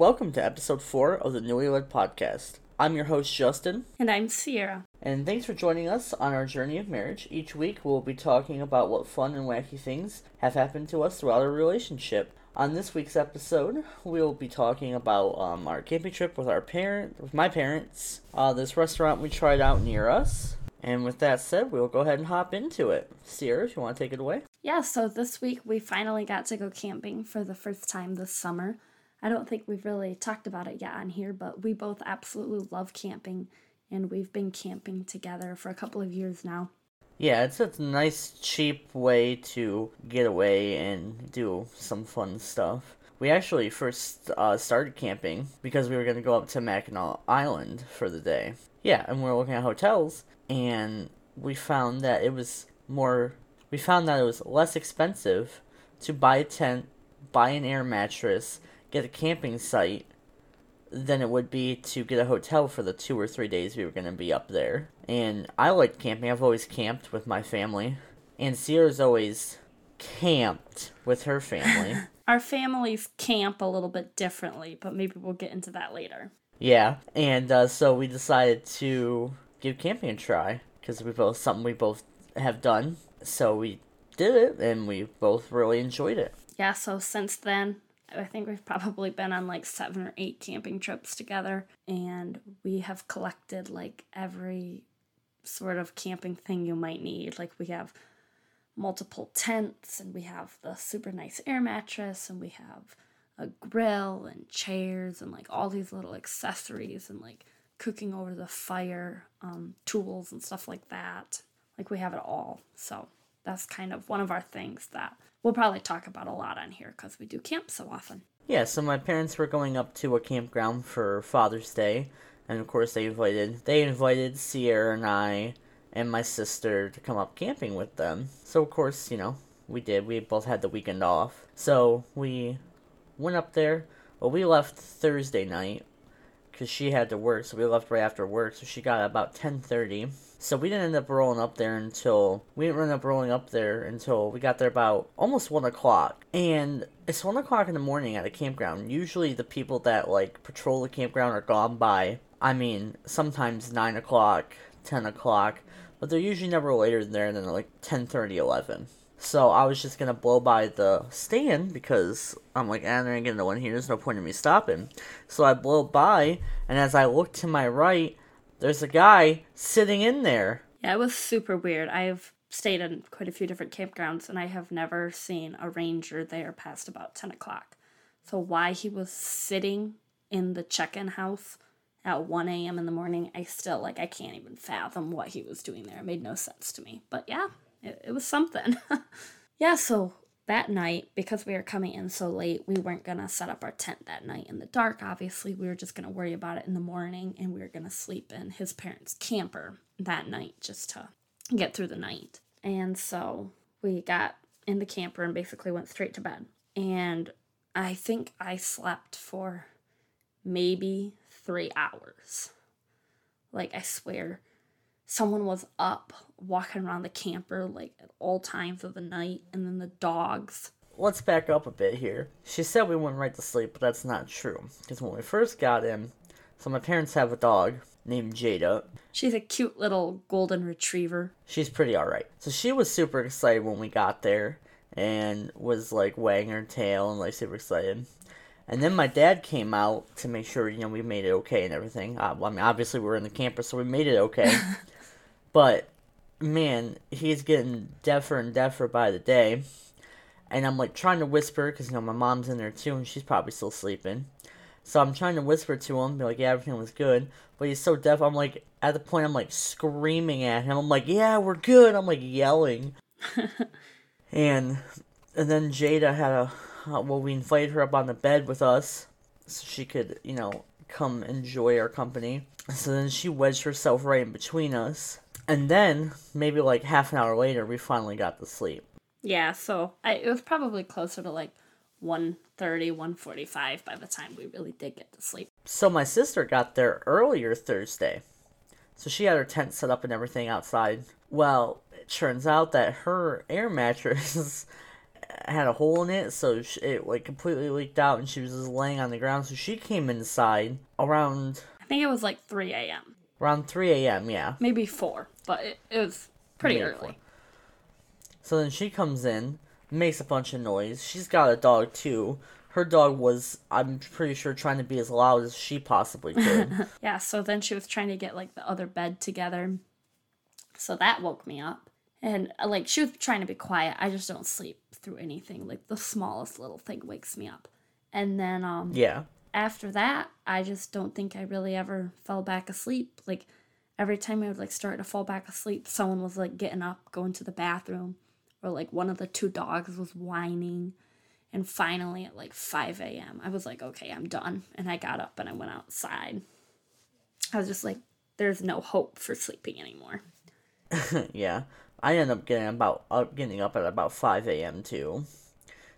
Welcome to episode 4 of the Newlywed Podcast. I'm your host, Justin, And I'm Sierra. and thanks for joining us on our journey of marriage. Each week, we'll be talking about what fun and wacky things have happened to us throughout our relationship. On this week's episode, we'll be talking about um, our camping trip with our parent, with my parents, uh, this restaurant we tried out near us. And with that said, we'll go ahead and hop into it. Sierra, if you want to take it away. Yeah, so this week we finally got to go camping for the first time this summer. I don't think we've really talked about it yet on here, but we both absolutely love camping, and we've been camping together for a couple of years now. Yeah, it's a nice, cheap way to get away and do some fun stuff. We actually first uh, started camping because we were going to go up to Mackinac Island for the day. Yeah, and we were looking at hotels, and we found that it was more. We found that it was less expensive to buy a tent, buy an air mattress, get a camping site, than it would be to get a hotel for the two or three days we were going to be up there. And I like camping. I've always camped with my family. And Sierra's always camped with her family. Our families camp a little bit differently, but maybe we'll get into that later. yeah. And uh, so we decided to give camping a try because we both something we both have done. So we did it and we both really enjoyed it. Yeah, so since then, I think we've probably been on like seven or eight camping trips together, and we have collected like every sort of camping thing you might need. Like we have multiple tents, and we have the super nice air mattress, and we have a grill and chairs, and like all these little accessories, and like cooking over the fire um, tools and stuff like that. Like we have it all. So that's kind of one of our things that we'll probably talk about a lot on here because we do camp so often. Yeah, so my parents were going up to a campground for Father's Day, and of course they invited they invited Sierra and I and my sister to come up camping with them. So of course, you know, we did. We both had the weekend off. So we went up there. Well, we left Thursday night because she had to work, so we left right after work. So she got about ten thirty. So we didn't end up rolling up there until we didn't end up rolling up there until we got there about almost one o'clock. And it's one o'clock in the morning at a campground. Usually the people that like patrol the campground are gone by. I mean, sometimes nine o'clock, ten o'clock, but they're usually never later than there than like 10, 11. So I was just gonna blow by the stand because I'm like, ah, there ain't gonna no one here. There's no point in me stopping. So I blow by, and as I look to my right, there's a guy sitting in there. Yeah, it was super weird. I've stayed in quite a few different campgrounds and I have never seen a ranger there past about 10 o'clock. So, why he was sitting in the check in house at 1 a.m. in the morning, I still, like, I can't even fathom what he was doing there. It made no sense to me. But yeah, it, it was something. yeah, so that night, because we were coming in so late, we weren't gonna set up our tent that night in the dark, obviously. We were just gonna worry about it in the morning and we were gonna sleep in his parents' camper that night just to get through the night. And so we got in the camper and basically went straight to bed. And I think I slept for maybe three hours. Like, I swear, someone was up walking around the camper like at all times of the night, and then the dogs. Let's back up a bit here. She said we went right to sleep, but that's not true. Because when we first got in, so my parents have a dog named Jada. She's a cute little golden retriever. She's pretty alright. So she was super excited when we got there and was like wagging her tail and like super excited. And then my dad came out to make sure, you know, we made it okay and everything. Uh, well, I mean, obviously we were in the camper, so we made it okay. but, man, he's getting deafer and deafer by the day. And I'm like trying to whisper, because, you know, my mom's in there too, and she's probably still sleeping. So I'm trying to whisper to him, be like, yeah, everything was good. But he's so deaf, I'm like, at the point, I'm like screaming at him. I'm like, yeah, we're good. I'm like yelling. and and then Jada had a, uh, well, we invited her up on the bed with us so she could, you know, come enjoy our company. So then she wedged herself right in between us. And then, maybe like half an hour later, we finally got to sleep. Yeah, so I, it was probably closer to like 1.30, 1.45 by the time we really did get to sleep. So my sister got there earlier Thursday. So she had her tent set up and everything outside. Well, it turns out that her air mattress had a hole in it, so sh it like completely leaked out, and she was just laying on the ground. So she came inside around I think it was like 3 a.m. around 3 a.m. Yeah. Maybe 4, but it, it was pretty Maybe early. four. So then she comes in, makes a bunch of noise. She's got a dog too. Her dog was, I'm pretty sure, trying to be as loud as she possibly could. Yeah, so then she was trying to get like the other bed together. So that woke me up. And uh, like she was trying to be quiet. I just don't sleep through anything. Like the smallest little thing wakes me up. And then um yeah. After that, I just don't think I really ever fell back asleep. Like every time I would like start to fall back asleep, someone was like getting up, going to the bathroom, or like one of the two dogs was whining. And finally, at like 5 a.m., I was like, okay, I'm done. And I got up and I went outside. I was just like, there's no hope for sleeping anymore. yeah. I ended up getting about up getting up at about 5 a.m. too.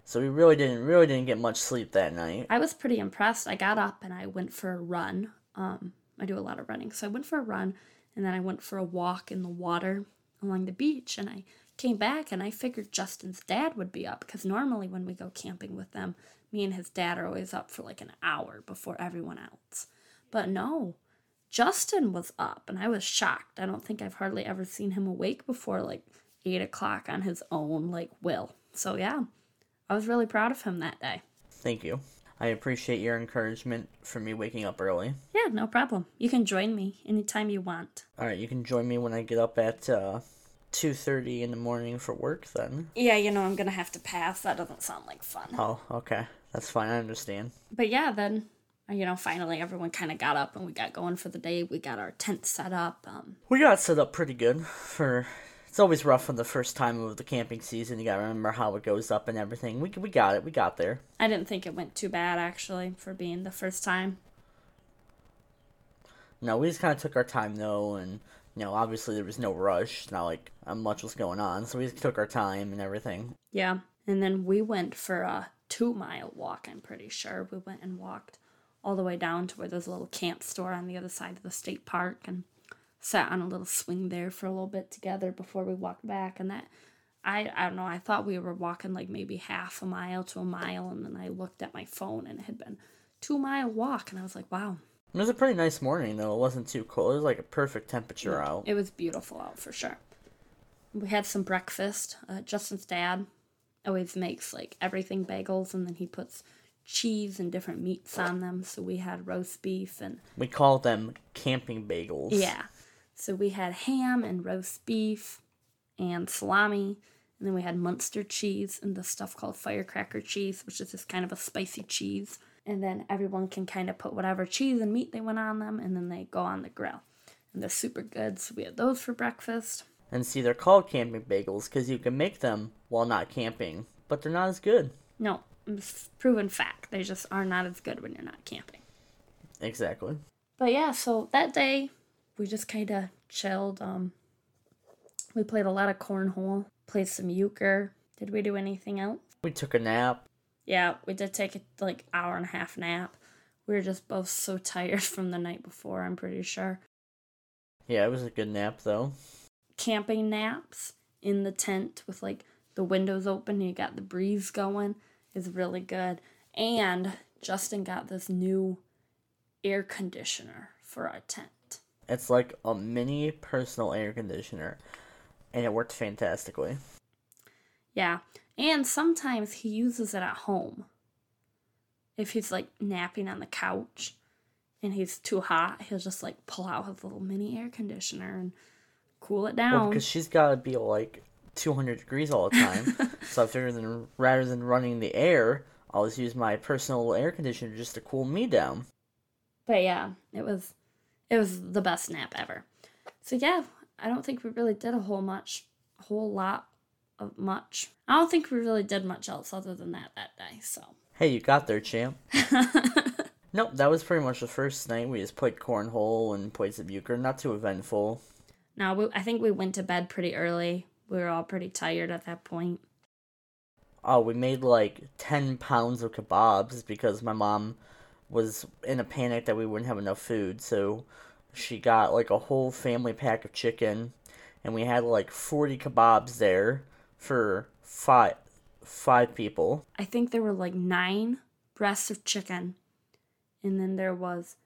So we really didn't really didn't get much sleep that night. I was pretty impressed. I got up and I went for a run. Um, I do a lot of running, so I went for a run and then I went for a walk in the water along the beach. And I came back and I figured Justin's dad would be up because normally when we go camping with them, me and his dad are always up for like an hour before everyone else. But no, Justin was up and I was shocked. I don't think I've hardly ever seen him awake before like eight o'clock on his own, like will. So yeah, I was really proud of him that day. Thank you. I appreciate your encouragement for me waking up early. Yeah, no problem. You can join me anytime you want. All right, you can join me when I get up at uh, 2:30 in the morning for work then. Yeah, you know, I'm gonna have to pass. That doesn't sound like fun. Oh, okay. That's fine. I understand. But yeah, then, you know, finally everyone kind of got up and we got going for the day. We got our tent set up. Um, We got set up pretty good for. It's always rough on the first time of the camping season. You gotta remember how it goes up and everything. We we got it. We got there. I didn't think it went too bad, actually, for being the first time. No, we just kind of took our time though, and you know, obviously there was no rush. Not like uh, much was going on, so we just took our time and everything. Yeah. And then we went for a two mile walk, I'm pretty sure. We went and walked all the way down to where there's a little camp store on the other side of the state park and sat on a little swing there for a little bit together before we walked back. And that, I, I don't know, I thought we were walking like maybe half a mile to a mile. And then I looked at my phone and it had been two mile walk. And I was like, wow, It was a pretty nice morning though. It wasn't too cold. It was like a perfect temperature out. It was beautiful out for sure. We had some breakfast. Uh, Justin's dad always makes like everything bagels, and then he puts cheese and different meats on them. So we had roast beef and We call them camping bagels. yeah. So we had ham and roast beef and salami, and then we had Munster cheese and the stuff called firecracker cheese, which is just kind of a spicy cheese. And then everyone can kind of put whatever cheese and meat they want on them, and then they go on the grill. And they're super good. So we had those for breakfast. And see, they're called camping bagels because you can make them while not camping, but they're not as good. No, it's proven fact. They just are not as good when you're not camping. Exactly. But yeah, so that day we just kind of chilled. Um, we played a lot of cornhole, played some euchre. Did we do anything else? We took a nap. Yeah, we did take a like hour and a half nap. We were just both so tired from the night before. I'm pretty sure. Yeah, it was a good nap though. Camping naps in the tent with like the windows open. You got the breeze going is really good. And Justin got this new air conditioner for our tent. It's like a mini personal air conditioner, and it worked fantastically. Yeah. And sometimes he uses it at home. If he's like napping on the couch and he's too hot, he'll just like pull out his little mini air conditioner and cool it Well, down. because she's got to be like 200 degrees all the time. so I figured then rather than running the air, I'll just use my personal air conditioner just to cool me down. But yeah, it was it was the best nap ever. So yeah, I don't think we really did a whole much whole lot of much. I don't think we really did much else other than that that day. So Hey, you got there, champ. Nope, that was pretty much the first night. We just played cornhole and played some euchre. Not too eventful. No, we, I think we went to bed pretty early. We were all pretty tired at that point. Oh, we made like 10 pounds of kebabs because my mom was in a panic that we wouldn't have enough food. So she got like a whole family pack of chicken and we had like 40 kebabs there for five five people. I think there were like nine breasts of chicken, and then there was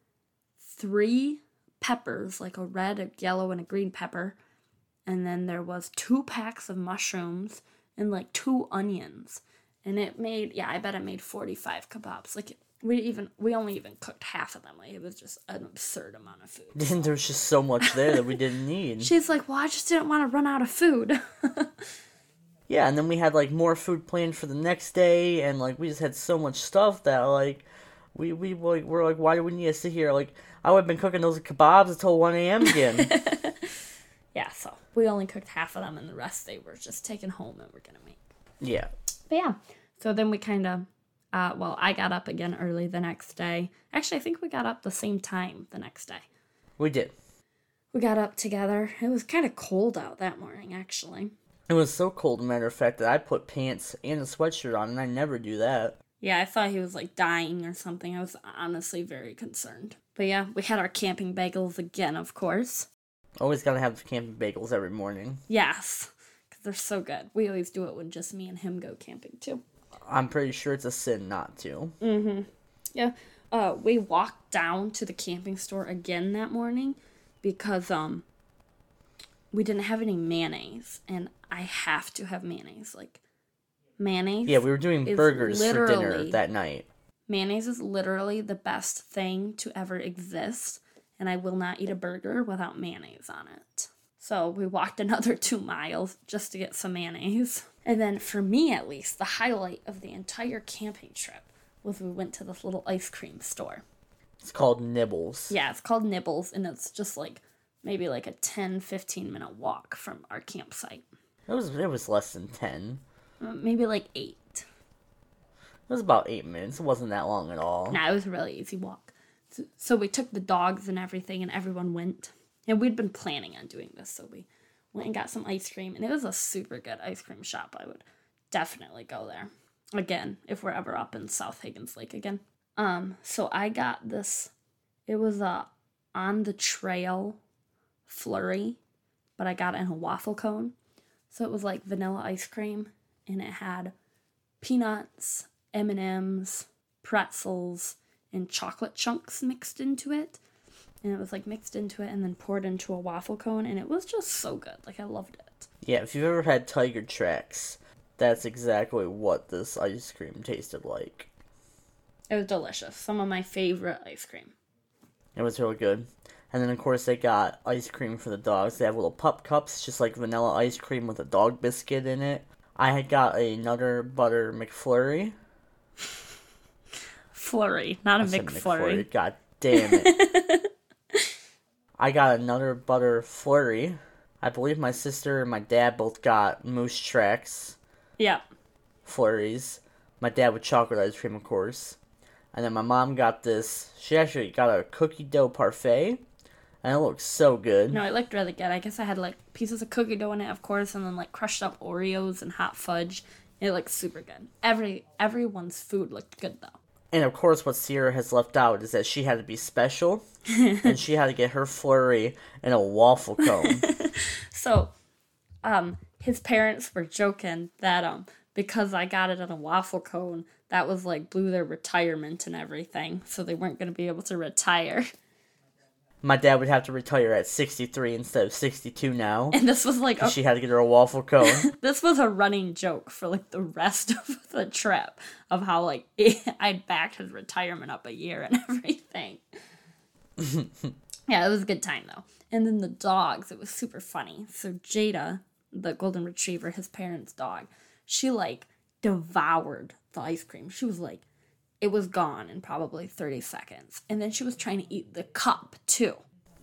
three peppers, like a red, a yellow, and a green pepper, and then there was two packs of mushrooms and like two onions, and it made yeah, I bet it made forty five kebabs. Like we even we only even cooked half of them. Like it was just an absurd amount of food. And there was just so much there that we didn't need. She's like, well, I just didn't want to run out of food. Yeah, and then we had like more food planned for the next day, and like we just had so much stuff that like we we like we're like, why do we need to sit here? Like I would have been cooking those kebabs until one a.m. again. yeah, so we only cooked half of them, and the rest they were just taken home and we're gonna make. yeah, But yeah, so then we kind of, uh, well, I got up again early the next day. Actually, I think we got up the same time the next day. we did. We got up together. It was kind of cold out that morning, actually. It was so cold, matter of fact, that I put pants and a sweatshirt on, and I never do that. Yeah, I thought he was like dying or something. I was honestly very concerned. But yeah, we had our camping bagels again, of course. Always gotta have the camping bagels every morning. Yes, because they're so good. We always do it when just me and him go camping too. I'm pretty sure it's a sin not to. Mhm. Yeah. Uh, we walked down to the camping store again that morning because um we didn't have any mayonnaise and I have to have mayonnaise. Like mayonnaise. Yeah, we were doing burgers for dinner that night. Mayonnaise is literally the best thing to ever exist, and I will not eat a burger without mayonnaise on it. So we walked another two miles just to get some mayonnaise. And then, for me at least, the highlight of the entire camping trip was we went to this little ice cream store. It's called Nibbles. Yeah, it's called Nibbles, and it's just like maybe like a 10 15 minute walk from our campsite. It was it was less than ten. Uh, Maybe like eight. It was about eight minutes. It wasn't that long at all. Nah, it was a really easy walk. So, so we took the dogs and everything, and everyone went. And we'd been planning on doing this, so we went and got some ice cream, and it was a super good ice cream shop. I would definitely go there again if we're ever up in South Higgins Lake again. Um, so I got this. It was a on the trail flurry, but I got it in a waffle cone. So it was like vanilla ice cream, and it had peanuts, M and M's, pretzels, and chocolate chunks mixed into it. And it was like mixed into it and then poured into a waffle cone, and it was just so good. Like I loved it. Yeah, if you've ever had Tiger Tracks, that's exactly what this ice cream tasted like. It was delicious. Some of my favorite ice cream. It was really good. And then of course they got ice cream for the dogs. They have little pup cups, just like vanilla ice cream with a dog biscuit in it. I had got a Nutter Butter McFlurry. Flurry, not a said McFlurry. God damn it. I got a Nutter Butter flurry. I believe my sister and my dad both got moose tracks Yeah. flurries. My dad with chocolate ice cream, of course. And then my mom got this. She actually got a cookie dough parfait, and it looks so good. No, it looked really good. I guess I had like pieces of cookie dough in it, of course, and then like crushed up Oreos and hot fudge. It looked super good. Every everyone's food looked good though. And of course, what Sierra has left out is that she had to be special, and she had to get her flurry in a waffle cone. So, um, his parents were joking that um because I got it in a waffle cone, that was like blew their retirement and everything, so they weren't gonna be able to retire. My dad would have to retire at 63 instead of 62 now. And this was like a, She had to get her a waffle cone. this was a running joke for like the rest of the trip of how like I'd backed his retirement up a year and everything. yeah, it was a good time though. And then the dogs, it was super funny. So Jada, the golden retriever, his parents' dog, she like devoured the ice cream. She was like, it was gone in probably 30 seconds. And then she was trying to eat the cup too.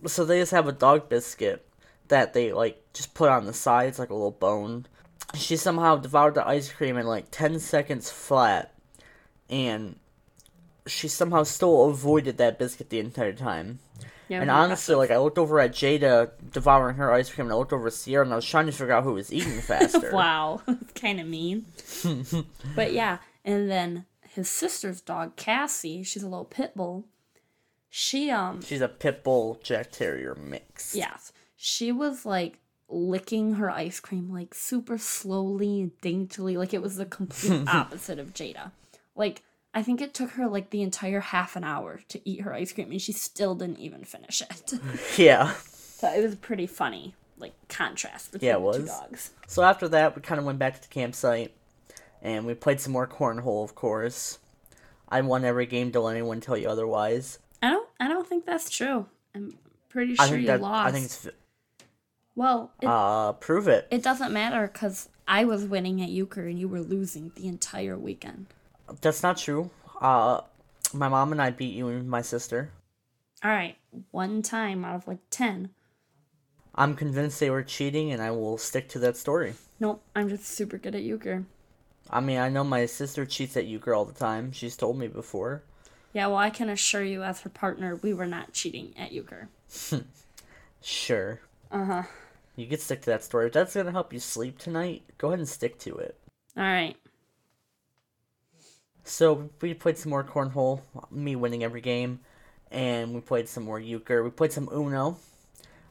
so they just have a dog biscuit that they like just put on the side. It's like a little bone. She somehow devoured the ice cream in like 10 seconds flat, and she somehow still avoided that biscuit the entire time. Yeah, And honestly, like I looked over at Jada devouring her ice cream, and I looked over at Sierra, and I was trying to figure out who was eating faster. Wow, It's kind of mean. but yeah, and then his sister's dog Cassie, she's a little pit bull. She um She's a pit bull Jack Terrier mix. yes, she was like licking her ice cream like super slowly and daintily. Like it was the complete opposite of Jada. Like I think it took her like the entire half an hour to eat her ice cream and she still didn't even finish it. Yeah. so it was pretty funny, like contrast between Yeah, it the two was. dogs. So after that, we kind of went back to the campsite, and we played some more cornhole. Of course, I won every game. Don't let anyone tell you otherwise. I don't I don't think that's true. I'm pretty sure you that lost. I think it's well, it, uh prove it. it doesn't matter because I was winning at euchre and you were losing the entire weekend. That's not true. Uh, my mom and I beat you and my sister. All right, one time out of like ten. I'm convinced they were cheating, and I will stick to that story. Nope, I'm just super good at euchre. I mean, I know my sister cheats at euchre all the time. She's told me before. Yeah, well, I can assure you, as her partner, we were not cheating at euchre. Sure. Uh huh. You could stick to that story. If that's gonna help you sleep tonight, go ahead and stick to it. All right. So we played some more cornhole, me winning every game, and we played some more euchre. We played some Uno.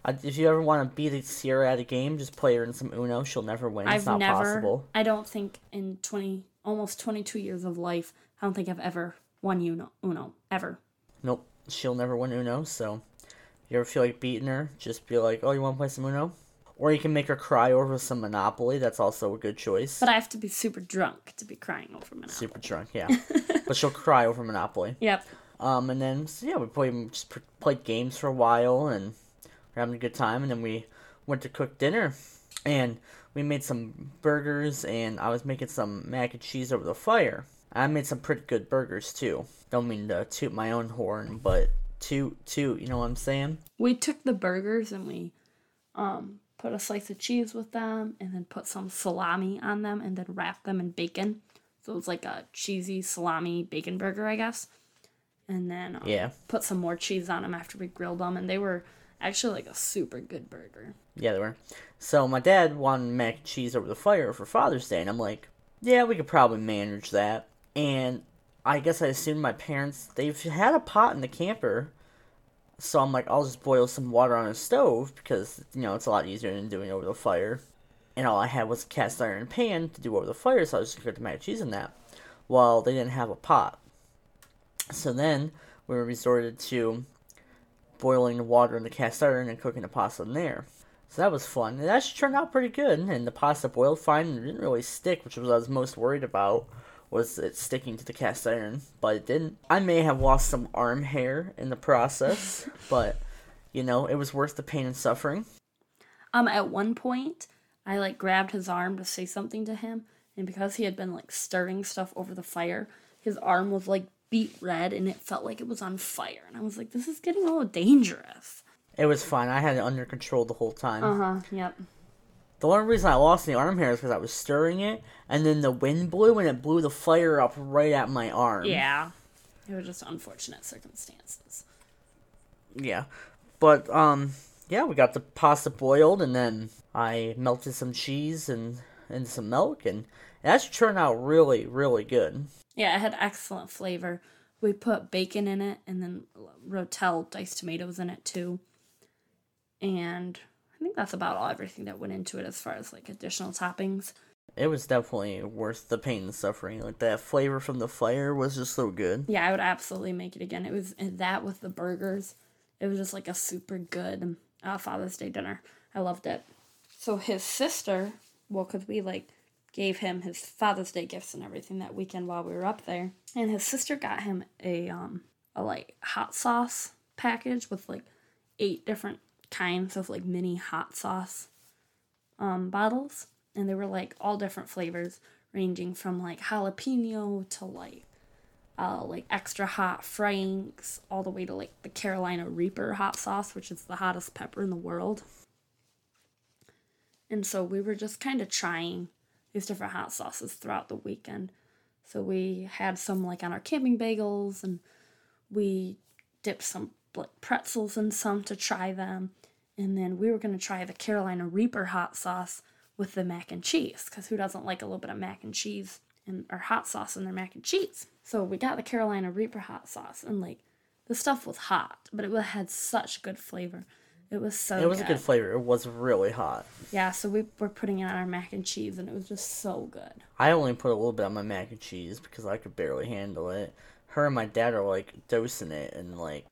Uh, if you ever want to beat Sierra at a game, just play her in some Uno. She'll never win. It's I've not never. possible. I don't think in twenty, almost twenty-two years of life, I don't think I've ever won Uno. Uno ever. Nope, she'll never win Uno. So, if you ever feel like beating her, just be like, "Oh, you want to play some Uno?" Or you can make her cry over some Monopoly. That's also a good choice. But I have to be super drunk to be crying over Monopoly. Super drunk, yeah. but she'll cry over Monopoly. Yep. Um, and then so yeah, we played just played games for a while, and we're having a good time. And then we went to cook dinner, and we made some burgers, and I was making some mac and cheese over the fire. I made some pretty good burgers too. Don't mean to toot my own horn, but toot toot. You know what I'm saying? We took the burgers and we um put a slice of cheese with them and then put some salami on them and then wrapped them in bacon. So it was like a cheesy salami bacon burger, I guess. And then um, Yeah, put some more cheese on them after we grilled them and they were actually like a super good burger. yeah, they were. So my dad wanted mac and cheese over the fire for Father's Day, and I'm like, yeah, we could probably manage that. And I guess I assumed my parents they've had a pot in the camper, so I'm like, I'll just boil some water on a stove because you know it's a lot easier than doing it over the fire. And all I had was a cast iron pan to do over the fire, so I just gonna cook the mac and cheese in that. Well, they didn't have a pot, so then we resorted to boiling the water in the cast iron and cooking the pasta in there. So that was fun. It actually turned out pretty good, and the pasta boiled fine and didn't really stick, which was what I was most worried about was it sticking to the cast iron, but it didn't. I may have lost some arm hair in the process, but you know, it was worth the pain and suffering. Um at one point I like grabbed his arm to say something to him and because he had been like stirring stuff over the fire, his arm was like beet red and it felt like it was on fire. And I was like, this is getting a little dangerous. It was fine. I had it under control the whole time. Uh huh. Yep. The only reason I lost the arm hair is because I was stirring it, and then the wind blew and it blew the fire up right at my arm. Yeah. It was just unfortunate circumstances. Yeah. But um yeah, we got the pasta boiled and then I melted some cheese and and some milk and actually turned out really, really good. Yeah, it had excellent flavor. We put bacon in it and then rotel diced tomatoes in it too. And I think that's about all everything that went into it as far as like additional toppings. It was definitely worth the pain and suffering. Like that flavor from the fire was just so good. Yeah, I would absolutely make it again. It was that with the burgers. It was just like a super good uh, Father's Day dinner. I loved it. So his sister, well, because we like gave him his Father's Day gifts and everything that weekend while we were up there, and his sister got him a um a like hot sauce package with like eight different kinds of like mini hot sauce um bottles, and they were like all different flavors, ranging from like jalapeno to like uh, like extra hot Franks, all the way to like the Carolina Reaper hot sauce, which is the hottest pepper in the world. And so we were just kind of trying these different hot sauces throughout the weekend. So we had some like on our camping bagels, and we dipped some like pretzels in some to try them. And then we were gonna try the Carolina Reaper hot sauce with the mac and cheese, because who doesn't like a little bit of mac and cheese and or hot sauce in their mac and cheese? So we got the Carolina Reaper hot sauce, and like the stuff was hot, but it had such good flavor. It was so It was good. a good flavor. It was really hot. Yeah, so we were putting it on our mac and cheese and it was just so good. I only put a little bit on my mac and cheese because I could barely handle it. Her and my dad are like dosing it and like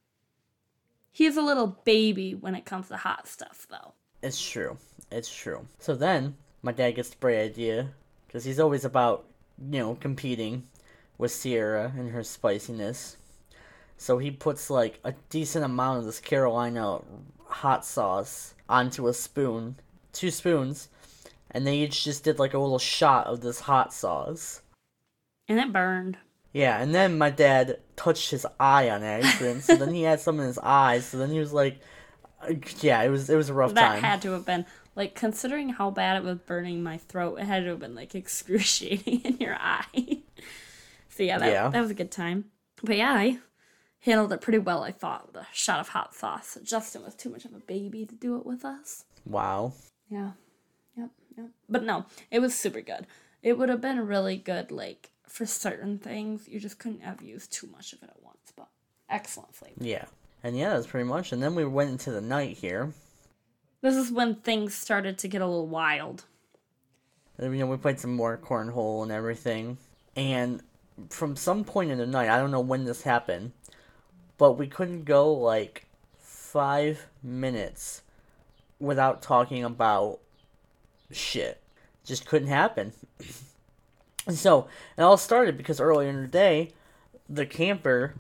He's a little baby when it comes to hot stuff though. it's true. It's true. So then my dad gets the bright idea because he's always about you know competing with Sierra and her spiciness. So he puts like a decent amount of this Carolina hot sauce onto a spoon, two spoons, and they each just did like a little shot of this hot sauce. And it burned. Yeah, and then my dad touched his eye on accident, so then he had some in his eyes. So then he was like, uh, "Yeah, it was it was a rough That time." had to have been like considering how bad it was burning my throat, it had to have been like excruciating in your eye. so yeah, that, Yeah. that was a good time. But yeah, I handled it pretty well, I thought, with a shot of hot sauce. Justin was too much of a baby to do it with us. Wow. Yeah. Yep. Yep. But no, it was super good. It would have been really good, like for certain things. You just couldn't have used too much of it at once. But excellent flavor. Yeah, and yeah, that's pretty much. And then we went into the night here. This is when things started to get a little wild. And, you know, we played some more cornhole and everything. And from some point in the night, I don't know when this happened, but we couldn't go like five minutes without talking about shit. Just couldn't happen. and so it all started because earlier in the day, the camper,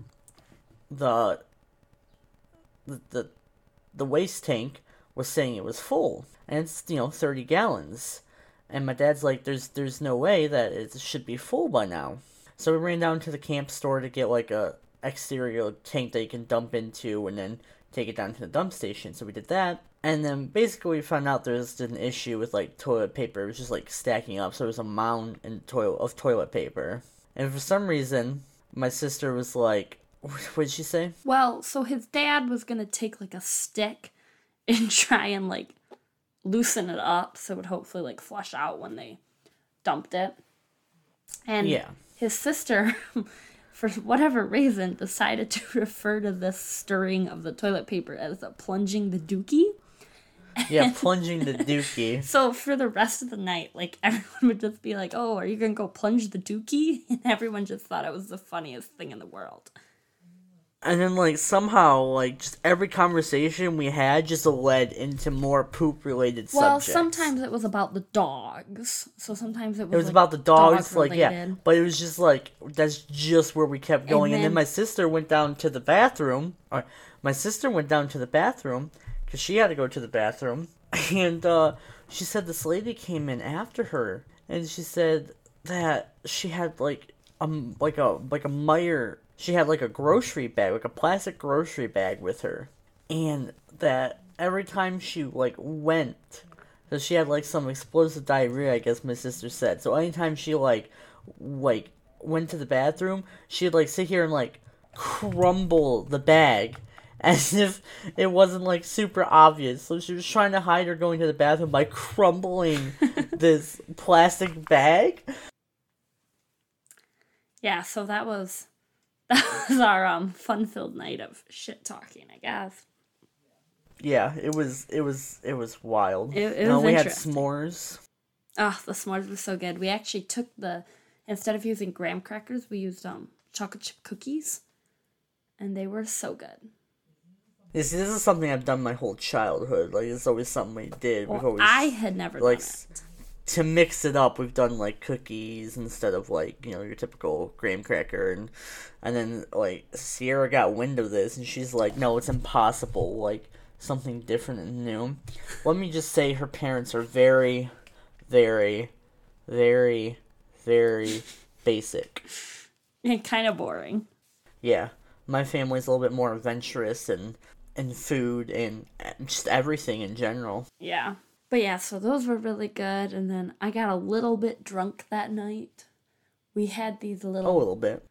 the the the, the waste tank was saying it was full, and it's you know thirty gallons. And my dad's like, "There's there's no way that it should be full by now." So we ran down to the camp store to get like a exterior tank that you can dump into, and then take it down to the dump station. So we did that, and then basically we found out there's an issue with like toilet paper. It was just like stacking up, so it was a mound in toilet of toilet paper. And for some reason, my sister was like, "What did she say?" Well, so his dad was gonna take like a stick and try and like loosen it up so it would hopefully like flush out when they dumped it. And Yeah. his sister, for whatever reason, decided to refer to this stirring of the toilet paper as a plunging the dookie. Yeah, plunging the dookie. So for the rest of the night, like everyone would just be like, "Oh, are you gonna go plunge the dookie?" And everyone just thought it was the funniest thing in the world. And then like somehow like just every conversation we had just led into more poop related stuff. Well, subjects. sometimes it was about the dogs. So sometimes it was, it was like, about the dogs, dog like yeah. But it was just like that's just where we kept going. And then, then- my sister went down to the bathroom. Or my sister went down to the bathroom because she had to go to the bathroom, and uh, she said this lady came in after her, and she said that she had like um like a like a Meijer. She had like a grocery bag, like a plastic grocery bag with her, and that every time she like went so she had like some explosive diarrhea, I guess my sister said. So anytime she like like went to the bathroom, she'd like sit here and like crumble the bag as if it wasn't like super obvious. So she was trying to hide her going to the bathroom by crumbling this plastic bag. Yeah, so that was that was our um fun-filled night of shit talking, I guess. Yeah, it was it was it was wild. It- it was we had s'mores. Oh, the s'mores were so good. We actually took the instead of using graham crackers, we used um chocolate chip cookies, and they were so good. This this is something I've done my whole childhood. Like it's always something we did. Well, always I had never like done it. To mix it up, we've done like cookies instead of like you know your typical graham cracker, and and then like Sierra got wind of this, and she's like, "No, it's impossible. Like something different and new." Let me just say, her parents are very, very, very, very basic. And kind of boring. Yeah, my family's a little bit more adventurous and and food and uh, just everything in general. Yeah. But yeah, so those were really good. And then I got a little bit drunk that night. We had these little. A little, bit.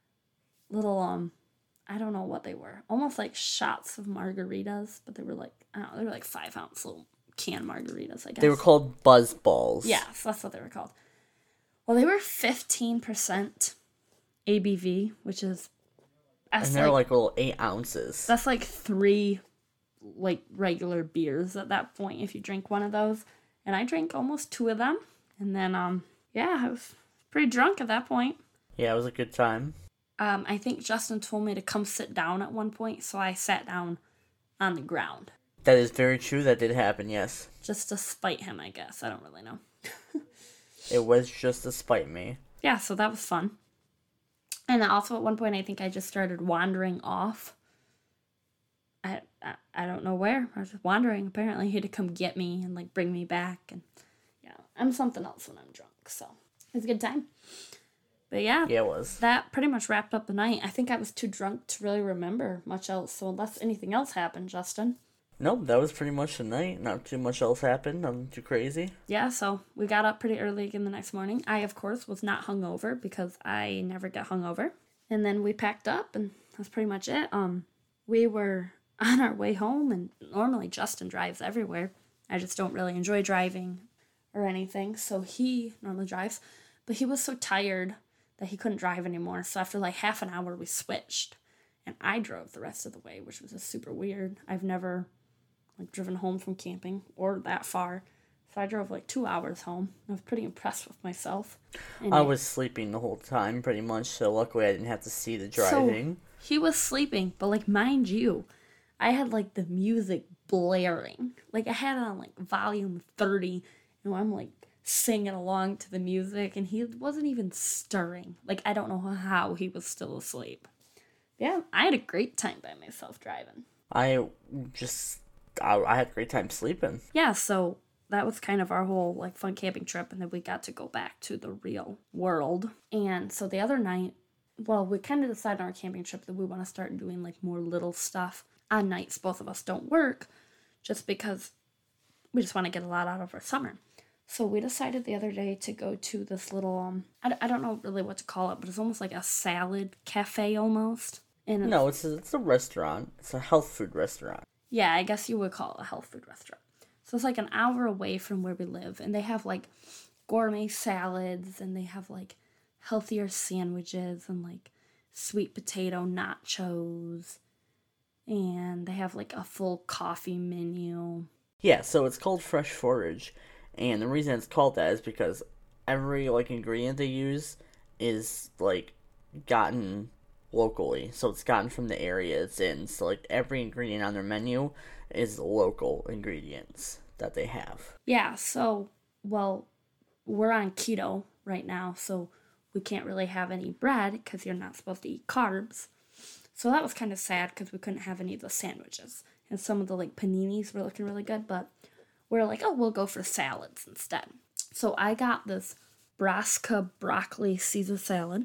little, um, I don't know what they were. Almost like shots of margaritas, but they were like, I don't know, they were like five ounce little can margaritas, I guess. They were called BuzzBallz. Yeah, so that's what they were called. Well, they were 15% ABV, which is, and they're like, like little eight ounces. that's like three like regular beers at that point if you drink one of those. And I drank almost two of them. And then, um, yeah, I was pretty drunk at that point. Yeah, it was a good time. Um, I think Justin told me to come sit down at one point, so I sat down on the ground. That is very true. That did happen, yes. Just to spite him, I guess. I don't really know. It was just to spite me. Yeah, so that was fun. And also at one point, I think I just started wandering off. I, don't know where. I was just wandering. Apparently, he had to come get me and like bring me back. And yeah, I'm something else when I'm drunk. So it was a good time. But yeah, Yeah, it was. that pretty much wrapped up the night. I think I was too drunk to really remember much else. So unless anything else happened, Justin. Nope, that was pretty much the night. Not too much else happened. Nothing too crazy. Yeah, so we got up pretty early again the next morning. I, of course, was not hungover because I never get hungover. And then we packed up, and that's pretty much it. Um, we were on our way home, and normally Justin drives everywhere. I just don't really enjoy driving or anything, so he normally drives. But he was so tired that he couldn't drive anymore. So after like half an hour, we switched, and I drove the rest of the way, which was just super weird. I've never like driven home from camping or that far. So I drove like two hours home. I was pretty impressed with myself. And I was sleeping the whole time, pretty much. So luckily, I didn't have to see the driving. So he was sleeping, but like mind you, I had like the music blaring. Like I had it on like volume 30 and I'm like singing along to the music and he wasn't even stirring. Like I don't know how he was still asleep. Yeah, I had a great time by myself driving. I just, I, I had a great time sleeping. Yeah, so that was kind of our whole like fun camping trip and then we got to go back to the real world. And so the other night, well, we kind of decided on our camping trip that we want to start doing like more little stuff on nights both of us don't work just because we just want to get a lot out of our summer. So we decided the other day to go to this little um I, I don't know really what to call it, but it's almost like a salad cafe almost. And it's- No, it's a, it's a restaurant. It's a health food restaurant. yeah, I guess you would call it a health food restaurant. So it's like an hour away from where we live, and they have like gourmet salads, and they have like healthier sandwiches, and like sweet potato nachos, and they have like a full coffee menu. Yeah, so it's called Fresh Forage, and the reason it's called that is because every like ingredient they use is like gotten locally. So it's gotten from the area it's in. So like every ingredient on their menu is local ingredients that they have. Yeah, so well, we're on keto right now, so we can't really have any bread because you're not supposed to eat carbs. So that was kind of sad because we couldn't have any of the sandwiches. And some of the like paninis were looking really good, but we're like, oh, we'll go for salads instead. So I got this Brassica broccoli Caesar salad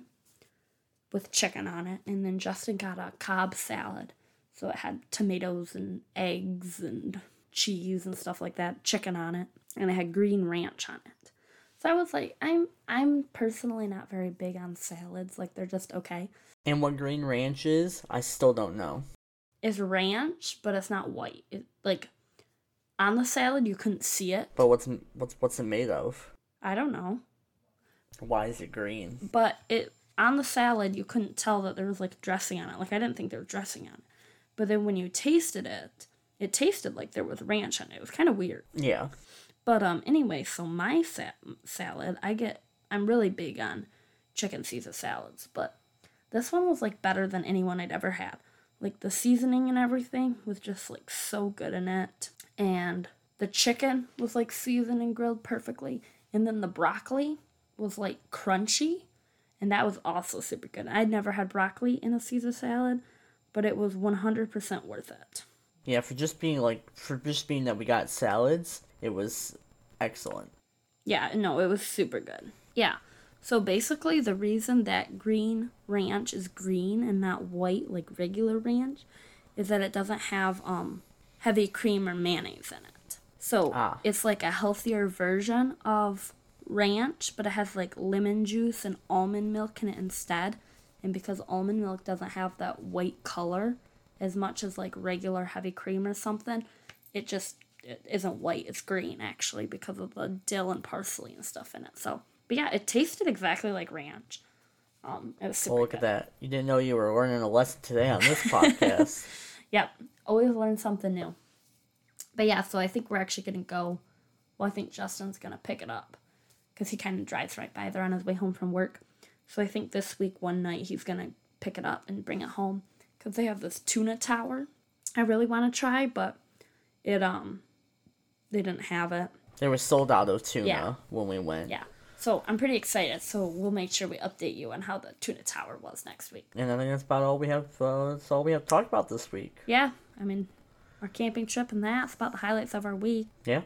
with chicken on it, and then Justin got a Cobb salad. So it had tomatoes and eggs and cheese and stuff like that, chicken on it, and it had green ranch on it. So I was like, I'm I'm personally not very big on salads. Like they're just okay. And what Green Ranch is, I still don't know. It's ranch, but it's not white. It like on the salad you couldn't see it. But what's what's what's it made of? I don't know. Why is it green? But it on the salad you couldn't tell that there was like dressing on it. Like I didn't think there was dressing on it. But then when you tasted it, it tasted like there was ranch on it. It was kind of weird. Yeah. But um anyway, so my sa- salad, I get I'm really big on chicken Caesar salads, but this one was like better than anyone I'd ever had. Like the seasoning and everything was just like so good in it. And the chicken was like seasoned and grilled perfectly. And then the broccoli was like crunchy. And that was also super good. I'd never had broccoli in a Caesar salad, but it was 100% worth it. Yeah, for just being like for just being that we got salads, it was excellent. Yeah, no, it was super good. Yeah. So basically, the reason that green ranch is green and not white like regular ranch is that it doesn't have um heavy cream or mayonnaise in it. So Ah. it's like a healthier version of ranch, but it has like lemon juice and almond milk in it instead. And because almond milk doesn't have that white color as much as like regular heavy cream or something, it just it isn't white. It's green actually because of the dill and parsley and stuff in it. So, but yeah, it tasted exactly like ranch. Um, it was super Well, look good. at that. You didn't know you were learning a lesson today on this podcast. Yep, always learn something new. But yeah, so I think we're actually going to go. Well, I think Justin's going to pick it up because he kind of drives right by there on his way home from work. So I think this week, one night, he's going to pick it up and bring it home because they have this tuna tower I really want to try, but it, um, they didn't have it. They were sold out of tuna Yeah. when we went. Yeah. So I'm pretty excited. So we'll make sure we update you on how the tuna tower was next week. And I think that's about all we have. Uh, that's all we have talked about this week. Yeah, I mean, our camping trip and that's about the highlights of our week. Yeah.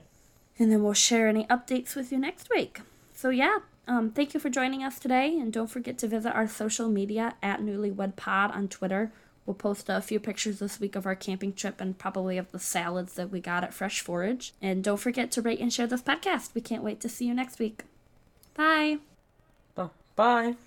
And then we'll share any updates with you next week. So yeah, um, thank you for joining us today, and don't forget to visit our social media at Newlywed Pod on Twitter. We'll post a few pictures this week of our camping trip and probably of the salads that we got at Fresh Forage. And don't forget to rate and share this podcast. We can't wait to see you next week. Bye. Oh, bye.